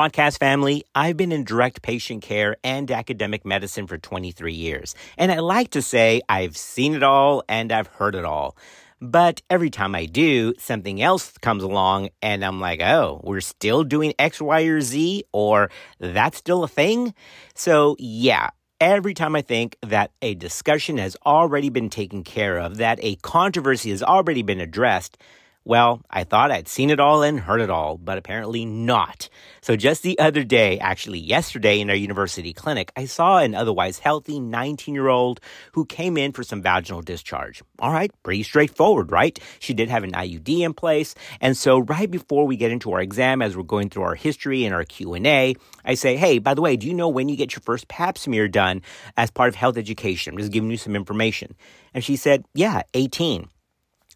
podcast family. I've been in direct patient care and academic medicine for 23 years. And I like to say I've seen it all and I've heard it all. But every time I do, something else comes along and I'm like, oh, we're still doing X, Y, or Z, or that's still a thing. So, yeah, every time I think that a discussion has already been taken care of, that a controversy has already been addressed, well, I thought I'd seen it all and heard it all, but apparently not. So just the other day, actually yesterday in our university clinic, I saw an otherwise healthy 19 year old who came in for some vaginal discharge. All right, pretty straightforward, right? She did have an IUD in place. And so right before we get into our exam, as we're going through our history and our Q&A, I say, hey, by the way, do you know when you get your first pap smear done as part of health education? I'm just giving you some information. And she said, yeah, 18.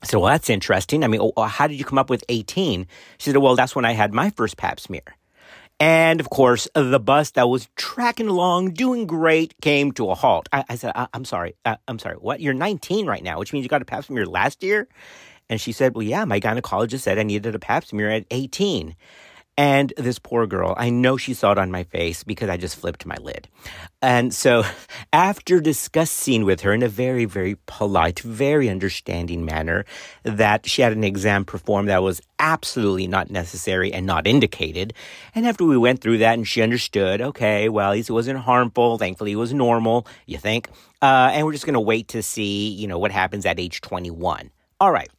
I said, well, that's interesting. I mean, oh, oh, how did you come up with 18? She said, well, that's when I had my first pap smear. And of course, the bus that was tracking along, doing great, came to a halt. I, I said, I, am sorry. I, I'm sorry. What? You're 19 right now, which means you got a pap smear last year? And she said, well, yeah, my gynecologist said I needed a pap smear at 18. And this poor girl, I know she saw it on my face because I just flipped my lid. And so, after discussing with her in a very, very polite, very understanding manner that she had an exam performed that was absolutely not necessary and not indicated, and after we went through that and she understood, okay, well, it wasn't harmful. Thankfully, it was normal, you think. Uh, and we're just going to wait to see, you know, what happens at age 21. All right.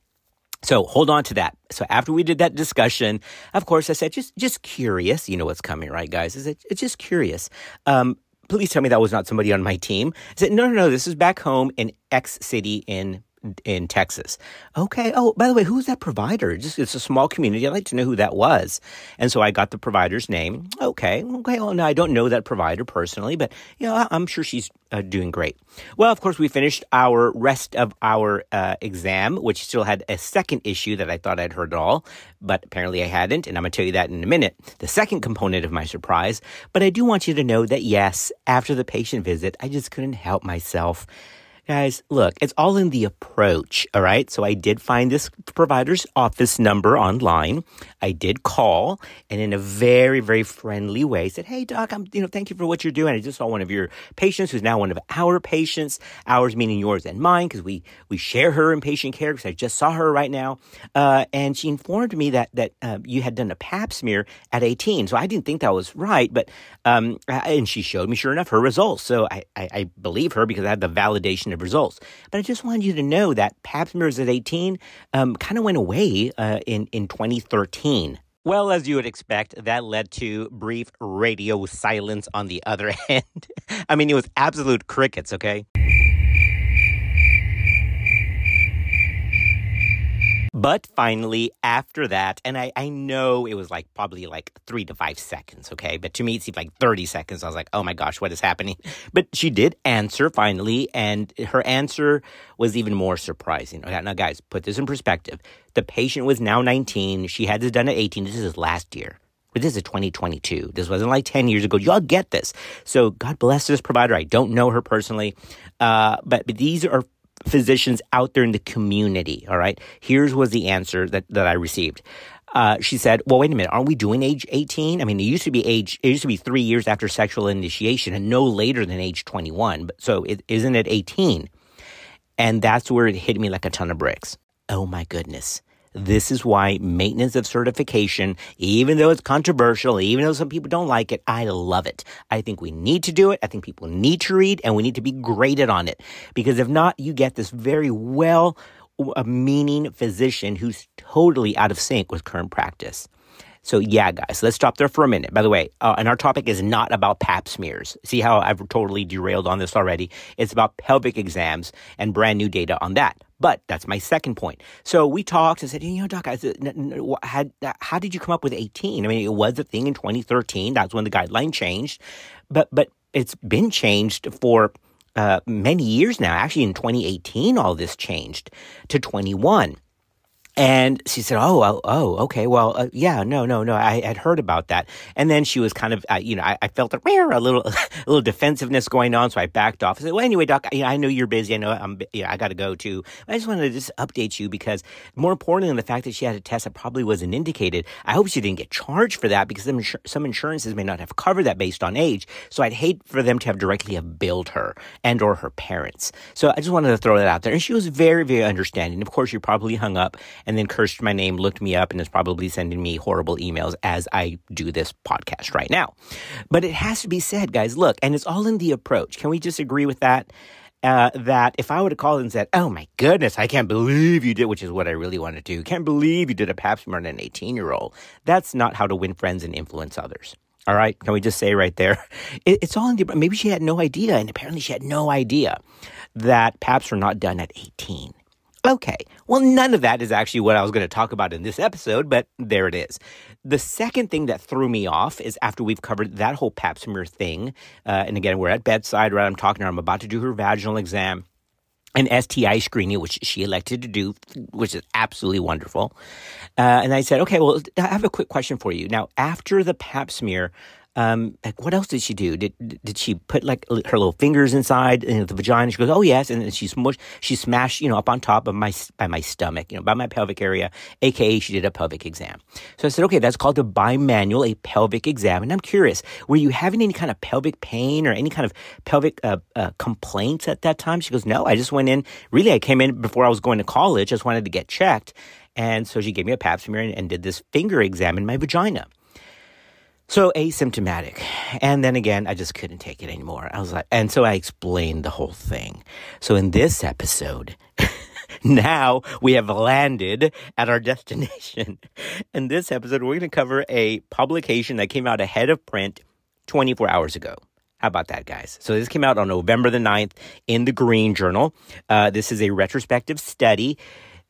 So hold on to that. So after we did that discussion, of course, I said, just, just curious. You know what's coming, right, guys? I said, it's just curious. Um, please tell me that was not somebody on my team. I said, no, no, no. This is back home in X city in in Texas. Okay. Oh, by the way, who's that provider? Just it's a small community. I'd like to know who that was. And so I got the provider's name. Okay. Okay. Well, I don't know that provider personally, but you know, I'm sure she's uh, doing great. Well, of course, we finished our rest of our uh, exam, which still had a second issue that I thought I'd heard all, but apparently I hadn't, and I'm gonna tell you that in a minute. The second component of my surprise. But I do want you to know that yes, after the patient visit, I just couldn't help myself. Guys, look, it's all in the approach, all right? So I did find this provider's office number online. I did call and in a very, very friendly way said, Hey, doc, I'm, you know, thank you for what you're doing. I just saw one of your patients who's now one of our patients, ours meaning yours and mine, because we, we share her in patient care because I just saw her right now. Uh, and she informed me that, that, uh, you had done a pap smear at 18. So I didn't think that was right, but, um, and she showed me, sure enough, her results. So I, I, I believe her because I had the validation of results. But I just wanted you to know that pap smears at 18 um, kind of went away uh, in, in 2013. Well, as you would expect, that led to brief radio silence on the other end. I mean, it was absolute crickets, okay? But finally, after that, and I, I know it was like probably like three to five seconds, okay? But to me, it seemed like 30 seconds. I was like, oh my gosh, what is happening? But she did answer finally, and her answer was even more surprising. Okay, now, guys, put this in perspective. The patient was now 19. She had this done at 18. This is last year. But this is 2022. This wasn't like 10 years ago. Y'all get this. So God bless this provider. I don't know her personally. Uh, but, but these are physicians out there in the community. All right. Here's was the answer that, that I received. Uh, she said, well, wait a minute. Aren't we doing age 18? I mean, it used to be age, it used to be three years after sexual initiation and no later than age 21. But so is isn't it 18? And that's where it hit me like a ton of bricks. Oh my goodness. This is why maintenance of certification, even though it's controversial, even though some people don't like it, I love it. I think we need to do it. I think people need to read and we need to be graded on it. Because if not, you get this very well uh, meaning physician who's totally out of sync with current practice. So yeah, guys, let's stop there for a minute. By the way, uh, and our topic is not about pap smears. See how I've totally derailed on this already? It's about pelvic exams and brand new data on that. But that's my second point. So we talked and said, you know, doc, how, how did you come up with 18? I mean, it was a thing in 2013. That's when the guideline changed. But, but it's been changed for uh, many years now. Actually, in 2018, all this changed to 21. And she said, "Oh, oh, oh okay. Well, uh, yeah, no, no, no. I had heard about that." And then she was kind of, uh, you know, I, I felt a, a little, a little defensive going on, so I backed off. I said, "Well, anyway, doc, I, I know you're busy. I know I'm, yeah, I got to go too. I just wanted to just update you because, more importantly than the fact that she had a test that probably wasn't indicated, I hope she didn't get charged for that because some, insur- some insurances may not have covered that based on age. So I'd hate for them to have directly have billed her and or her parents. So I just wanted to throw that out there. And she was very, very understanding. Of course, she probably hung up and then cursed my name, looked me up, and is probably sending me horrible emails as I do this podcast right now. But it has to be said, guys, look, and it's all in the approach. Can we just agree with that? Uh, that if I would have called and said, "Oh my goodness, I can't believe you did," which is what I really want to do, can't believe you did a pap smear on an 18 year old. That's not how to win friends and influence others. All right, can we just say right there? It, it's all in the. Maybe she had no idea, and apparently she had no idea that paps are not done at 18. Okay, well, none of that is actually what I was going to talk about in this episode, but there it is. The second thing that threw me off is after we've covered that whole pap smear thing, uh, and again, we're at bedside, right? I'm talking to her, I'm about to do her vaginal exam an STI screening, which she elected to do, which is absolutely wonderful. Uh, and I said, okay, well, I have a quick question for you. Now, after the pap smear, um, like what else did she do? Did did she put like her little fingers inside you know, the vagina? She goes, oh yes, and then she smushed, she smashed, you know, up on top of my by my stomach, you know, by my pelvic area, aka she did a pelvic exam. So I said, okay, that's called a bimanual, a pelvic exam. And I'm curious, were you having any kind of pelvic pain or any kind of pelvic uh, uh, complaints at that time? She goes, no, I just went in. Really, I came in before I was going to college. Just wanted to get checked. And so she gave me a pap smear and, and did this finger exam in my vagina. So asymptomatic. And then again, I just couldn't take it anymore. I was like, and so I explained the whole thing. So in this episode, now we have landed at our destination. In this episode, we're going to cover a publication that came out ahead of print 24 hours ago. How about that, guys? So this came out on November the 9th in the Green Journal. Uh, this is a retrospective study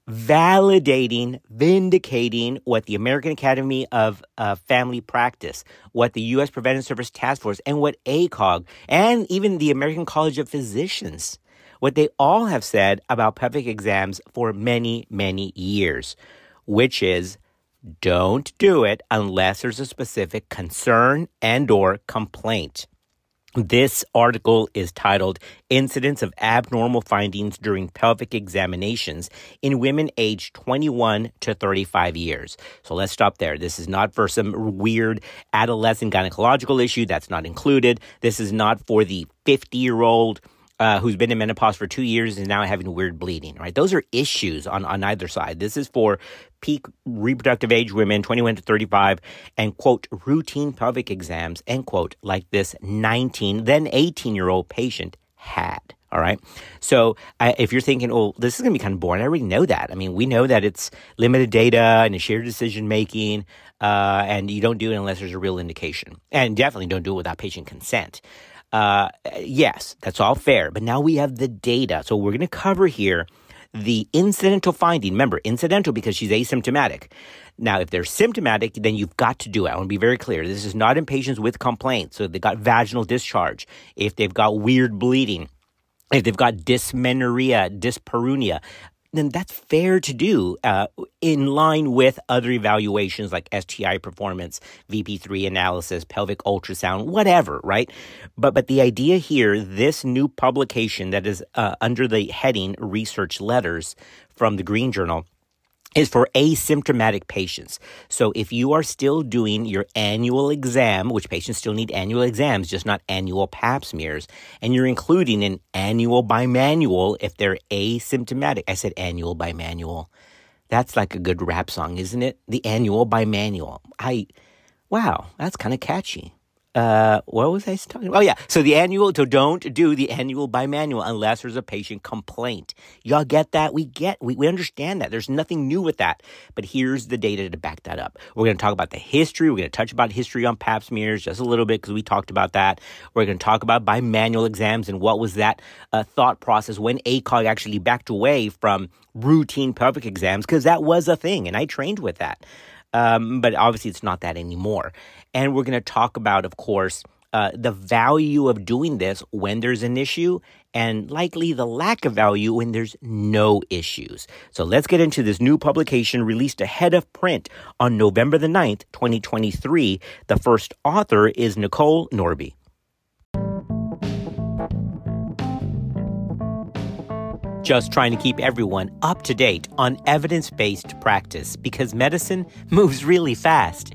validating, vindicating what the American Academy of uh, Family Practice, what the U.S. Preventive Service Task Force, and what ACOG, and even the American College of Physicians, what they all have said about pelvic exams for many, many years, which is don't do it unless there's a specific concern and or complaint. This article is titled Incidence of Abnormal Findings During Pelvic Examinations in Women Aged 21 to 35 Years. So let's stop there. This is not for some weird adolescent gynecological issue that's not included. This is not for the 50 year old uh, who's been in menopause for two years and now having weird bleeding, right? Those are issues on, on either side. This is for peak reproductive age women, 21 to 35, and quote, routine pelvic exams, end quote, like this 19, then 18 year old patient had. All right. So uh, if you're thinking, oh, this is going to be kind of boring, I already know that. I mean, we know that it's limited data and shared decision making, uh, and you don't do it unless there's a real indication. And definitely don't do it without patient consent. Uh, yes, that's all fair. But now we have the data. So we're going to cover here the incidental finding. Remember, incidental because she's asymptomatic. Now, if they're symptomatic, then you've got to do it. I want to be very clear. This is not in patients with complaints. So they've got vaginal discharge, if they've got weird bleeding, if they've got dysmenorrhea, dyspareunia, then that's fair to do uh, in line with other evaluations like STI performance, VP3 analysis, pelvic ultrasound, whatever, right? But but the idea here, this new publication that is uh, under the heading Research Letters from the Green Journal is for asymptomatic patients. So if you are still doing your annual exam, which patients still need annual exams, just not annual pap smears, and you're including an annual bimanual if they're asymptomatic. I said annual bimanual. That's like a good rap song, isn't it? The annual bimanual. I, wow, that's kind of catchy uh, what was I talking about? Oh, yeah. So the annual, so don't do the annual bimanual unless there's a patient complaint. Y'all get that? We get, we, we understand that. There's nothing new with that. But here's the data to back that up. We're going to talk about the history. We're going to touch about history on pap smears just a little bit because we talked about that. We're going to talk about bimanual exams and what was that uh, thought process when ACOG actually backed away from routine pelvic exams because that was a thing and I trained with that. Um, but obviously, it's not that anymore. And we're going to talk about, of course, uh, the value of doing this when there's an issue and likely the lack of value when there's no issues. So let's get into this new publication released ahead of print on November the 9th, 2023. The first author is Nicole Norby. just trying to keep everyone up to date on evidence based practice because medicine moves really fast.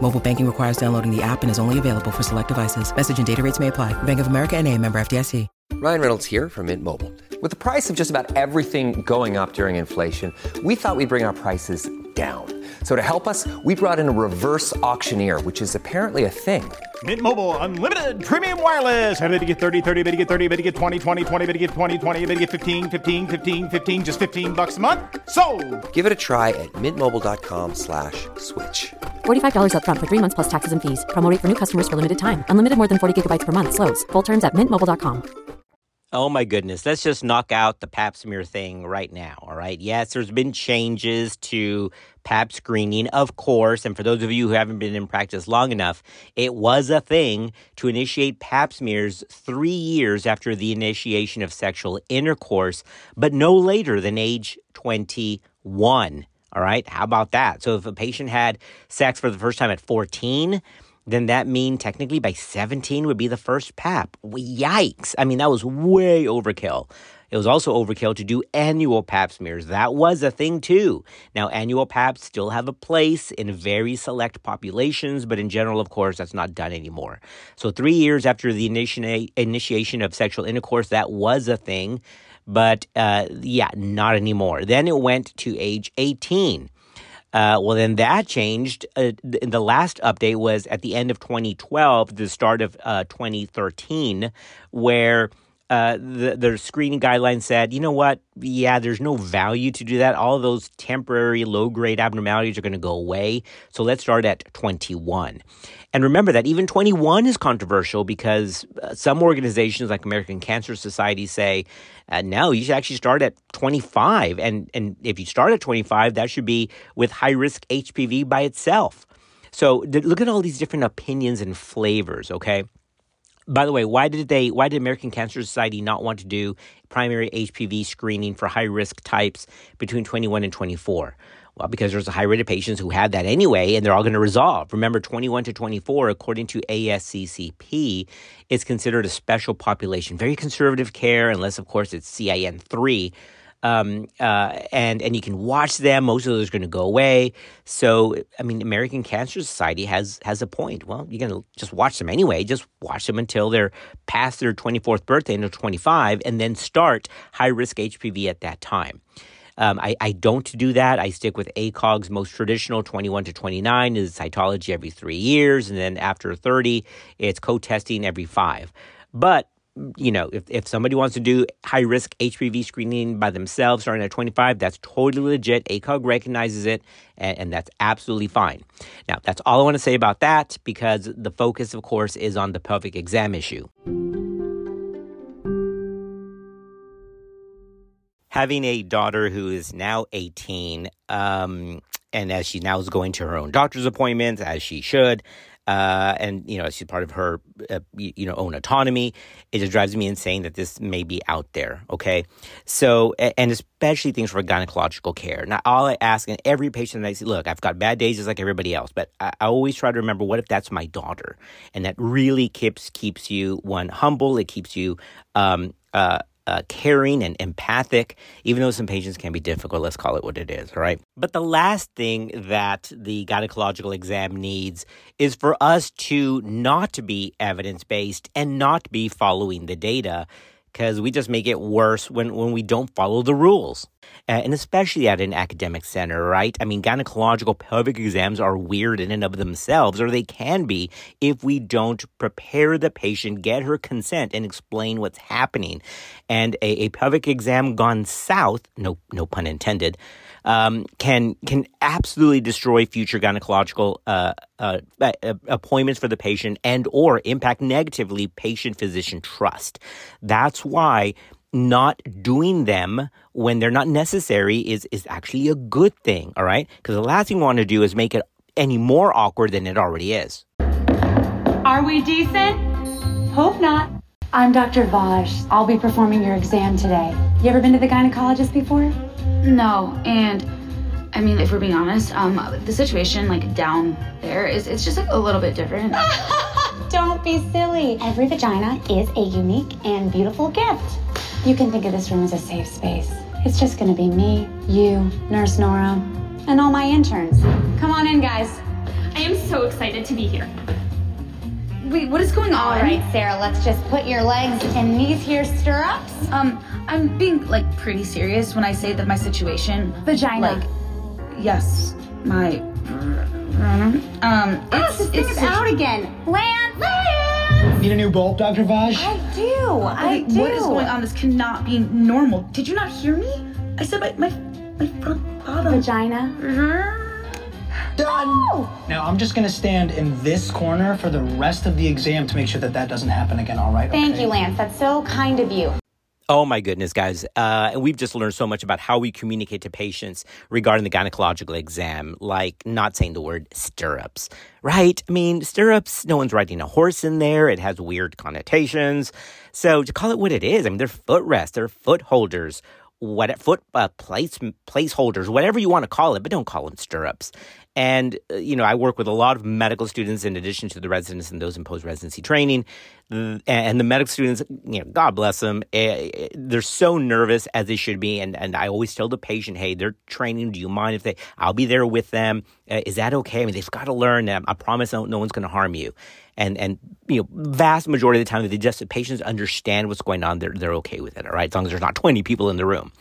Mobile banking requires downloading the app and is only available for select devices. Message and data rates may apply. Bank of America and a member FDIC. Ryan Reynolds here from Mint Mobile. With the price of just about everything going up during inflation, we thought we'd bring our prices down. So to help us, we brought in a reverse auctioneer, which is apparently a thing. Mint Mobile unlimited premium wireless. Ready to get 30, 30, bit to get 30, bit to get 20, 20, 20, bit to get 20, 20, bit to get 15, 15, 15, 15 just 15 bucks a month. So, Give it a try at mintmobile.com/switch. slash $45 up front for 3 months plus taxes and fees. Promo rate for new customers for limited time. Unlimited more than 40 gigabytes per month slows. Full terms at mintmobile.com. Oh my goodness. Let's just knock out the pap smear thing right now. All right. Yes, there's been changes to pap screening, of course. And for those of you who haven't been in practice long enough, it was a thing to initiate pap smears three years after the initiation of sexual intercourse, but no later than age 21. All right. How about that? So if a patient had sex for the first time at 14, then that mean technically by 17 would be the first pap. Yikes. I mean, that was way overkill. It was also overkill to do annual pap smears. That was a thing too. Now, annual paps still have a place in very select populations, but in general, of course, that's not done anymore. So, three years after the initi- initiation of sexual intercourse, that was a thing, but uh, yeah, not anymore. Then it went to age 18. Uh, well, then that changed. Uh, the last update was at the end of 2012, the start of uh, 2013, where uh, the, the screening guidelines said, you know what? Yeah, there's no value to do that. All those temporary low grade abnormalities are going to go away. So let's start at 21. And remember that even 21 is controversial because uh, some organizations like American Cancer Society say, uh, no, you should actually start at 25. And, and if you start at 25, that should be with high risk HPV by itself. So look at all these different opinions and flavors, okay? By the way, why did they why did American Cancer Society not want to do primary HPV screening for high risk types between 21 and 24? Well, because there's a high rate of patients who had that anyway, and they're all going to resolve. Remember, 21 to 24, according to ASCCP, is considered a special population, very conservative care, unless, of course, it's CIN3 um, uh, and and you can watch them. Most of those are going to go away. So I mean, American Cancer Society has has a point. Well, you're going to just watch them anyway. Just watch them until they're past their 24th birthday and 25, and then start high risk HPV at that time. Um, I, I don't do that. I stick with ACOG's most traditional 21 to 29 is cytology every three years. And then after 30, it's co testing every five. But you know, if, if somebody wants to do high risk HPV screening by themselves starting at 25, that's totally legit. ACOG recognizes it, and, and, that's absolutely fine. Now, that's all I want to say about that because the focus, of course, is on the pelvic exam issue. Having a daughter who is now 18, um, and as she now is going to her own doctor's appointments, as she should, uh, and you know she's part of her uh, you know own autonomy. It just drives me insane that this may be out there. Okay, so and especially things for gynecological care. Now, all I ask and every patient that I see, look, I've got bad days just like everybody else, but I, I always try to remember what if that's my daughter, and that really keeps keeps you one humble. It keeps you um, uh, uh, caring and empathic, even though some patients can be difficult. Let's call it what it is, all right? But the last thing that the gynecological exam needs is for us to not be evidence based and not be following the data because we just make it worse when, when we don't follow the rules. uh, and especially at an academic center, right? I mean, gynecological pelvic exams are weird in and of themselves, or they can be if we don't prepare the patient, get her consent, and explain what's happening. And a, a pelvic exam gone south, no, no pun intended, um, can can absolutely destroy future gynecological uh, uh, appointments for the patient and or impact negatively patient physician trust. That's why not doing them when they're not necessary is is actually a good thing. All right, because the last thing we want to do is make it any more awkward than it already is. Are we decent? Hope not. I'm Dr. Vaj. I'll be performing your exam today. You ever been to the gynecologist before? No, and I mean, if we're being honest, um, the situation like down there is it's just like a little bit different. Don't be silly. Every vagina is a unique and beautiful gift. You can think of this room as a safe space. It's just gonna be me, you, Nurse Nora, and all my interns. Come on in, guys. I am so excited to be here. Wait, what is going on? All right, Sarah, let's just put your legs in these here stirrups. Um, I'm being like pretty serious when I say that my situation. Vagina. Like, yes, my. Um, Ah, it's this thing it's is out again. Land, land. Need a new bolt, Dr. Vaj? I do. I Wait, do. what is going on? This cannot be normal. Did you not hear me? I said my my my front bottom. Vagina. Done. Now, I'm just going to stand in this corner for the rest of the exam to make sure that that doesn't happen again, all right? Thank Okay? you, Lance. That's so kind of you. Oh my goodness, guys. Uh, and we've just learned so much about how we communicate to patients regarding the gynecological exam, like not saying the word stirrups, right? I mean, stirrups, no one's riding a horse in there. It has weird connotations. So to call it what it is, I mean, they're footrests, they're foot holders, what foot uh, place placeholders, whatever you want to call it, but don't call them stirrups. And uh, you know, I work with a lot of medical students in addition to the residents and those in post residency training. And the medical students, you know, God bless them, eh, eh, they're so nervous as they should be. And and I always tell the patient, hey, they're training. Do you mind if they? I'll be there with them. Uh, is that okay? I mean, they've got to learn. Um, I promise, no, no one's going to harm you. And and you know, vast majority of the time, the patients understand what's going on. They're they're okay with it. All right, as long as there's not 20 people in the room.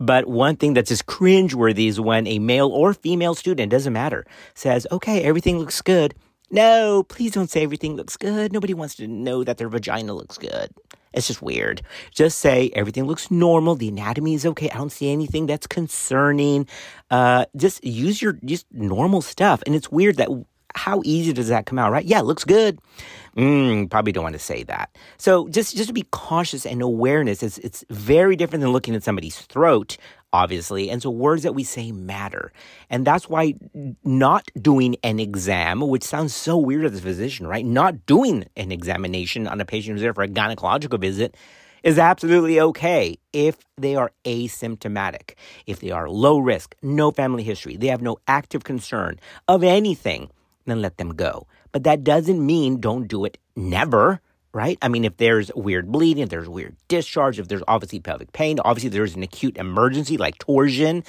But one thing that's just cringeworthy is when a male or female student, doesn't matter, says, okay, everything looks good. No, please don't say everything looks good. Nobody wants to know that their vagina looks good. It's just weird. Just say everything looks normal. The anatomy is okay. I don't see anything that's concerning. Uh, just use your just normal stuff. And it's weird that how easy does that come out, right? Yeah, looks good. Mm, probably don't want to say that. So just just to be cautious and awareness, it's it's very different than looking at somebody's throat, obviously. And so words that we say matter. And that's why not doing an exam, which sounds so weird as a physician, right? Not doing an examination on a patient who's there for a gynecological visit is absolutely okay if they are asymptomatic. If they are low risk, no family history, they have no active concern of anything, then let them go. But that doesn't mean don't do it never, right? I mean, if there's weird bleeding, if there's weird discharge, if there's obviously pelvic pain, obviously there's an acute emergency like torsion.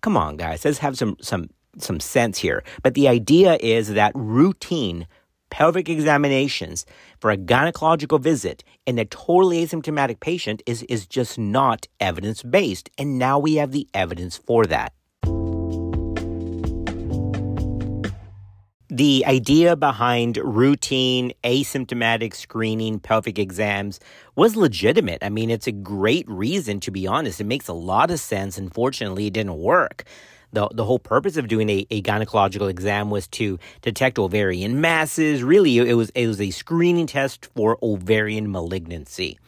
Come on, guys, let's have some some some sense here. But the idea is that routine pelvic examinations for a gynecological visit in a totally asymptomatic patient is, is just not evidence based. And now we have the evidence for that. The idea behind routine asymptomatic screening pelvic exams was legitimate. I mean, it's a great reason, to be honest. It makes a lot of sense. Unfortunately, it didn't work the the whole purpose of doing a, a gynecological exam was to detect ovarian masses. Really, it was it was a screening test for ovarian malignancy.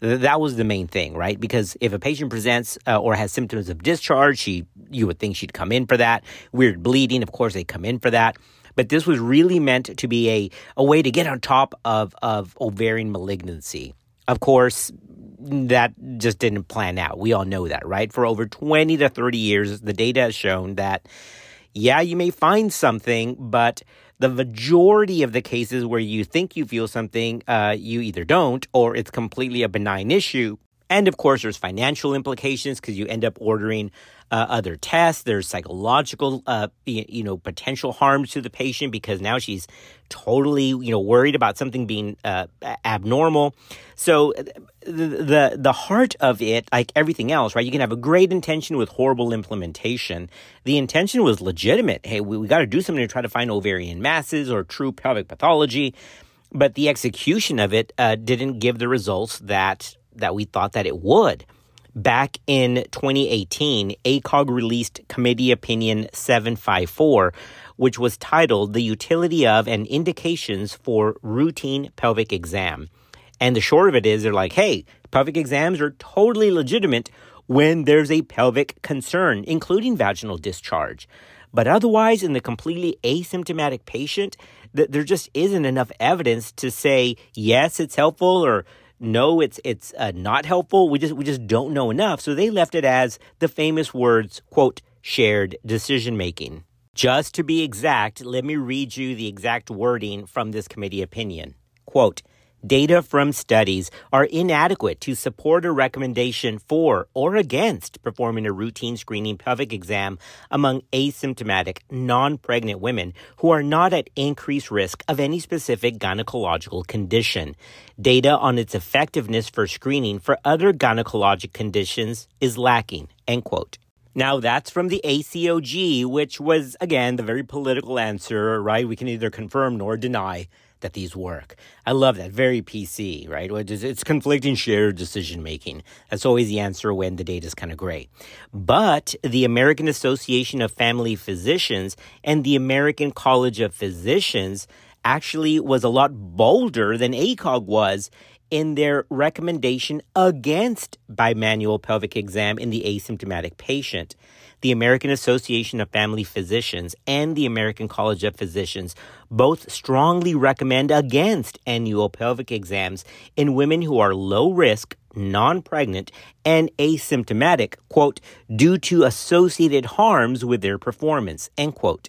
That was the main thing, right? Because if a patient presents uh, or has symptoms of discharge, she you would think she'd come in for that. Weird bleeding, of course, they come in for that. But this was really meant to be a, a way to get on top of, of ovarian malignancy. Of course, that just didn't plan out. We all know that, right? For over 20 to 30 years, the data has shown that, yeah, you may find something, but the majority of the cases where you think you feel something, uh, you either don't or it's completely a benign issue And of course, there's financial implications because you end up ordering uh, other tests. There's psychological, uh, you know, potential harms to the patient because now she's totally, you know, worried about something being uh, abnormal. So the, the the heart of it, like everything else, right? You can have a great intention with horrible implementation. The intention was legitimate. Hey, we, we got to do something to try to find ovarian masses or true pelvic pathology, but the execution of it uh, didn't give the results that that we thought that it would. Back in 2018, ACOG released Committee Opinion 754, which was titled The Utility of and Indications for Routine Pelvic Exam. And the short of it is they're like, hey, pelvic exams are totally legitimate when there's a pelvic concern, including vaginal discharge. But otherwise, in the completely asymptomatic patient, th- there just isn't enough evidence to say, yes, it's helpful or no, it's it's uh, not helpful. We just we just don't know enough. So they left it as the famous words, quote, shared decision making. Just to be exact, let me read you the exact wording from this committee opinion. Quote, Data from studies are inadequate to support a recommendation for or against performing a routine screening pelvic exam among asymptomatic, non pregnant women who are not at increased risk of any specific gynecological condition. Data on its effectiveness for screening for other gynecologic conditions is lacking. End quote. Now, that's from the ACOG, which was, again, the very political answer, right? We can neither confirm nor deny that these work. I love that. Very PC, right? It's conflicting shared decision making. That's always the answer when the data is kind of great. But the American Association of Family Physicians and the American College of Physicians actually was a lot bolder than ACOG was in their recommendation against bimanual pelvic exam in the asymptomatic patient the American Association of Family Physicians and the American College of Physicians both strongly recommend against annual pelvic exams in women who are low risk, non pregnant, and asymptomatic, quote, due to associated harms with their performance, end quote.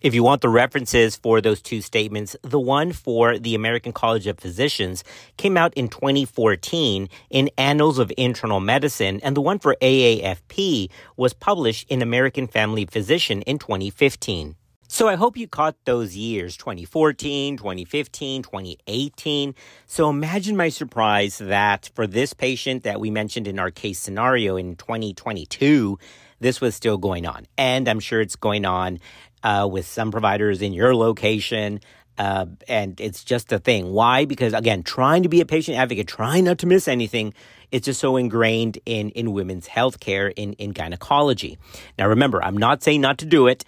If you want the references for those two statements, the one for the American College of Physicians came out in 2014 in Annals of Internal Medicine, and the one for AAFP was published in American Family Physician in 2015. So I hope you caught those years 2014, 2015, 2018. So imagine my surprise that for this patient that we mentioned in our case scenario in 2022, this was still going on. And I'm sure it's going on uh, with some providers in your location. Uh, and it's just a thing. Why? Because again, trying to be a patient advocate, trying not to miss anything, it's just so ingrained in in women's healthcare in in gynecology. Now, remember, I'm not saying not to do it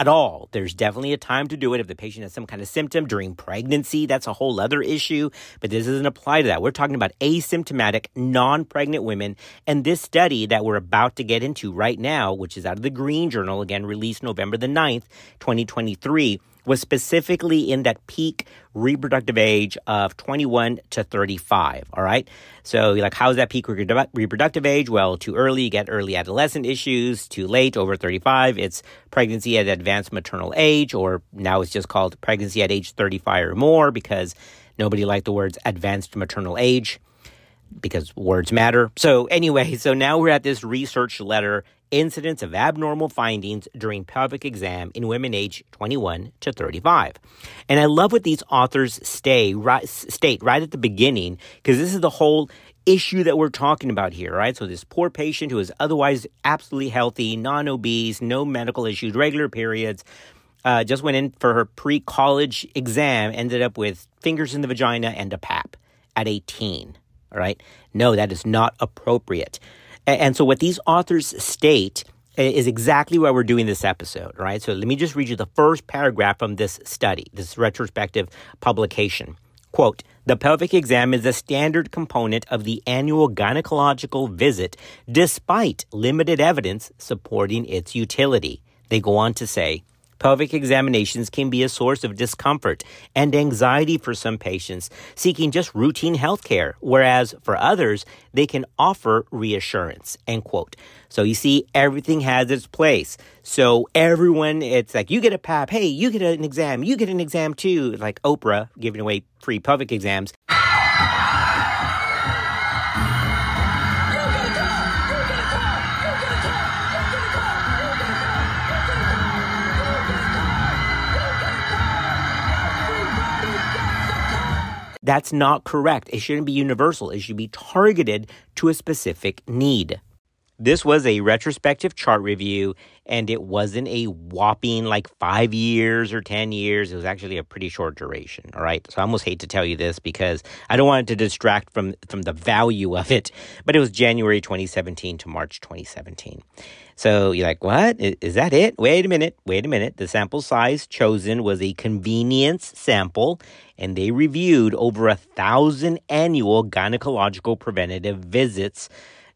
at all. There's definitely a time to do it if the patient has some kind of symptom during pregnancy. That's a whole other issue, but this doesn't apply to that. We're talking about asymptomatic, non pregnant women. And this study that we're about to get into right now, which is out of the Green Journal, again, released November the 9th, 2023 was specifically in that peak reproductive age of 21 to 35. All right. So, like, how's that peak reproductive age? Well, too early, you get early adolescent issues. Too late, over 35, it's pregnancy at advanced maternal age, or now it's just called pregnancy at age 35 or more because nobody liked the words advanced maternal age because words matter. So, anyway, so now we're at this research letter incidence of abnormal findings during pelvic exam in women aged 21 to 35. And I love what these authors stay, right, state right at the beginning, because this is the whole issue that we're talking about here, right? So this poor patient who is otherwise absolutely healthy, non-obese, no medical issues, regular periods, uh, just went in for her pre-college exam, ended up with fingers in the vagina and a pap at 18. All right. No, that is not appropriate. And so, what these authors state is exactly why we're doing this episode, right? So, let me just read you the first paragraph from this study, this retrospective publication. Quote, the pelvic exam is a standard component of the annual gynecological visit despite limited evidence supporting its utility. They go on to say, pelvic examinations can be a source of discomfort and anxiety for some patients seeking just routine health care, whereas for others, they can offer reassurance. End quote. So you see, everything has its place. So everyone, it's like you get a PAP, hey, you get an exam, you get an exam too, like Oprah giving away free pelvic exams. That's not correct. It shouldn't be universal. It should be targeted to a specific need. This was a retrospective chart review, and it wasn't a whopping like five years or 10 years. It was actually a pretty short duration. All right. So I almost hate to tell you this because I don't want it to distract from, from the value of it, but it was January 2017 to March 2017. So you're like, what? Is that it? Wait a minute. Wait a minute. The sample size chosen was a convenience sample, and they reviewed over a thousand annual gynecological preventative visits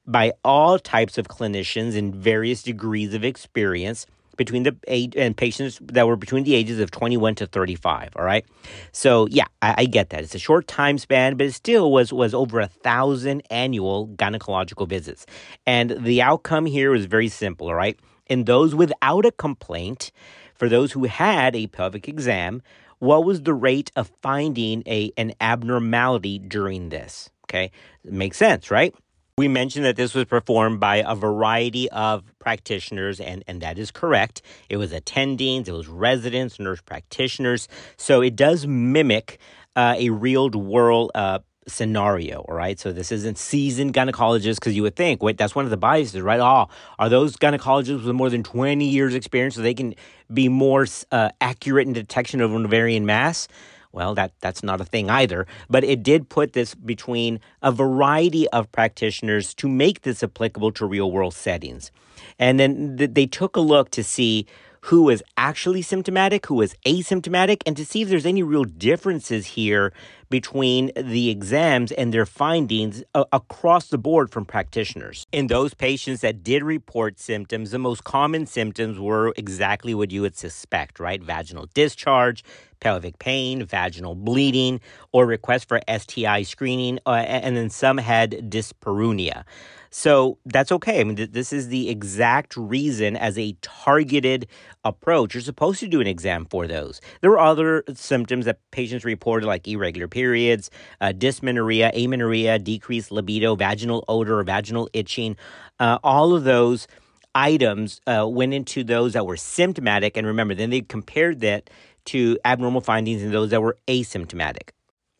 by all types of clinicians in various degrees of experience between the age and patients that were between the ages of 21 to 35 all right? So yeah I, I, get that. It's a short time span but it still was was over a thousand annual gynecological visits. And the outcome here was very simple all right? In those without a complaint for those who had a pelvic exam what was the rate of finding a an abnormality during this okay? Makes sense right we mentioned that this was performed by a variety of practitioners, and, and that is correct. It was attendings, it was residents, nurse practitioners. So it does mimic uh, a real world uh, scenario, all right? So this isn't seasoned gynecologists because you would think, wait, that's one of the biases, right? Oh, are those gynecologists with more than 20 years experience so they can be more uh, accurate in detection of an ovarian mass? Well, that, that's not a thing either, but it did put this between a variety of practitioners to make this applicable to real world settings. And then th- they took a look to see who was actually symptomatic, who was asymptomatic, and to see if there's any real differences here between the exams and their findings uh, across the board from practitioners. In those patients that did report symptoms, the most common symptoms were exactly what you would suspect, right? Vaginal discharge, pelvic pain, vaginal bleeding, or request for STI screening, uh, and then some had dyspareunia. So that's okay. I mean, th- this is the exact reason as a targeted approach. You're supposed to do an exam for those. There were other symptoms that patients reported, like irregular periods, uh, dysmenorrhea, amenorrhea, decreased libido, vaginal odor, vaginal itching. Uh, all of those items uh, went into those that were symptomatic. And remember, then they compared that to abnormal findings in those that were asymptomatic.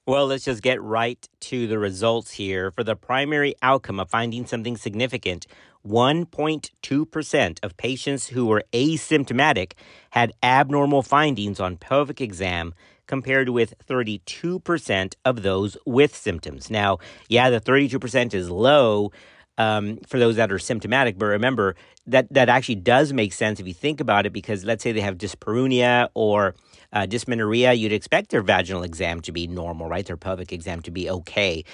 Well, let's just get right to the results here. For the primary outcome of finding something significant, 1.2% of patients who were asymptomatic had abnormal findings on pelvic exam compared with 32% of those with symptoms. Now, yeah, the 32% is low um, for those that are symptomatic, but remember that that actually does make sense if you think about it because let's say they have dyspareunia or uh, dysmenorrhea, you'd expect their vaginal exam to be normal, right? Their pelvic exam to be okay,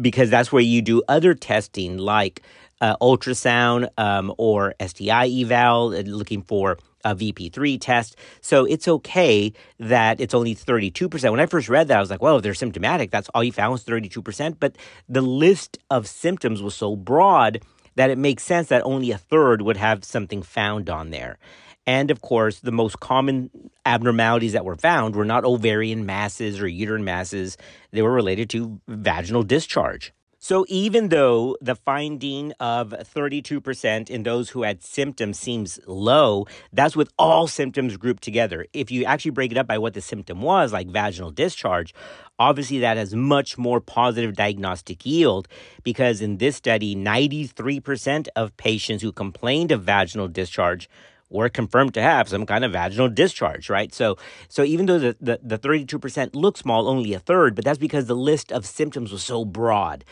because that's where you do other testing like uh, ultrasound um, or STI eval, uh, looking for a VP3 test. So it's okay that it's only 32%. When I first read that, I was like, well, if they're symptomatic, that's all you found was 32%. But the list of symptoms was so broad that it makes sense that only a third would have something found on there. And of course, the most common abnormalities that were found were not ovarian masses or uterine masses, they were related to vaginal discharge. So, even though the finding of 32% in those who had symptoms seems low, that's with all symptoms grouped together. If you actually break it up by what the symptom was, like vaginal discharge, obviously that has much more positive diagnostic yield because in this study, 93% of patients who complained of vaginal discharge were confirmed to have some kind of vaginal discharge, right? So, so even though the, the, the 32% looks small, only a third, but that's because the list of symptoms was so broad.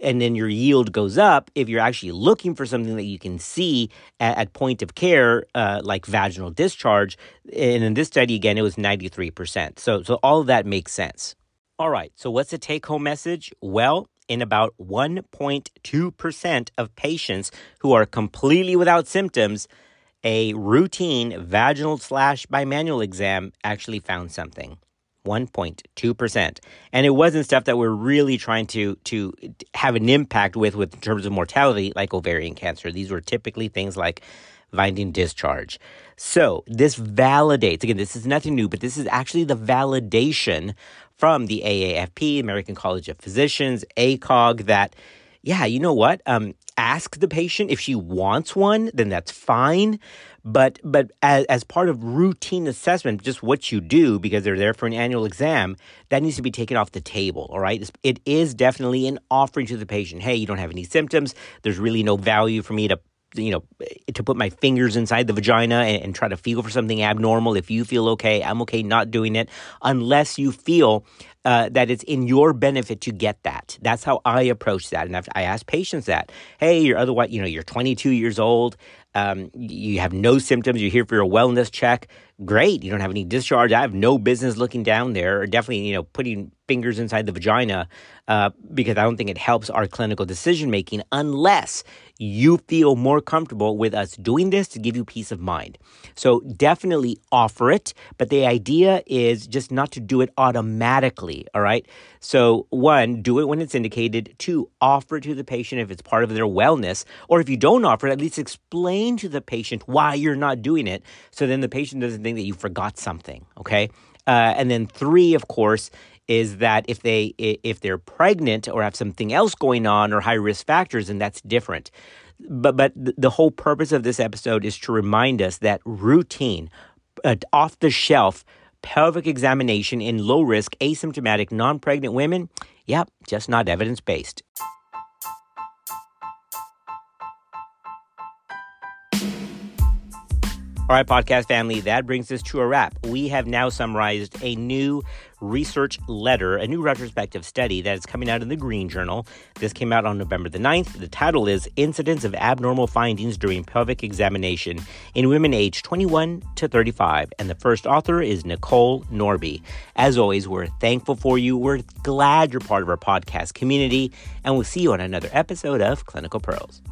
And then your yield goes up if you're actually looking for something that you can see at, at point of care, uh, like vaginal discharge. And in this study, again, it was 93%. So, so all of that makes sense. All right, so what's the take home message? Well, in about 1.2% of patients who are completely without symptoms, a routine vaginal slash bimanual exam actually found something. 1.2%. And it wasn't stuff that we're really trying to to have an impact with with in terms of mortality like ovarian cancer. These were typically things like finding discharge. So, this validates again this is nothing new, but this is actually the validation from the AAFP, American College of Physicians, ACOG that yeah, you know what? Um, ask the patient if she wants one, then that's fine. But but as, as part of routine assessment, just what you do because they're there for an annual exam, that needs to be taken off the table. All right, it is definitely an offering to the patient. Hey, you don't have any symptoms. There's really no value for me to you know, to put my fingers inside the vagina and, and, try to feel for something abnormal. If you feel okay, I'm okay not doing it unless you feel uh, that it's in your benefit to get that. That's how I approach that. And I've, I ask patients that, hey, you're otherwise, you know, you're 22 years old, um, you have no symptoms, you're here for your wellness check. Great, you don't have any discharge. I have no business looking down there or definitely, you know, putting fingers inside the vagina uh, because I don't think it helps our clinical decision making unless you feel more comfortable with us doing this to give you peace of mind. So definitely offer it, but the idea is just not to do it automatically, all right? So, one, do it when it's indicated. Two, offer it to the patient if it's part of their wellness. Or if you don't offer it, at least explain to the patient why you're not doing it so then the patient doesn't think that you forgot something, okay? Uh, and then three, of course, is that if they if they're pregnant or have something else going on or high risk factors, and that's different. But but the whole purpose of this episode is to remind us that routine, uh, off the shelf pelvic examination in low risk asymptomatic non pregnant women, yep, just not evidence based. All right, podcast family, that brings us to a wrap. We have now summarized a new research letter, a new retrospective study that is coming out in the Green Journal. This came out on November the 9th. The title is Incidence of Abnormal Findings During Pelvic Examination in Women Aged 21 to 35. And the first author is Nicole Norby. As always, we're thankful for you. We're glad you're part of our podcast community. And we'll see you on another episode of Clinical Pearls.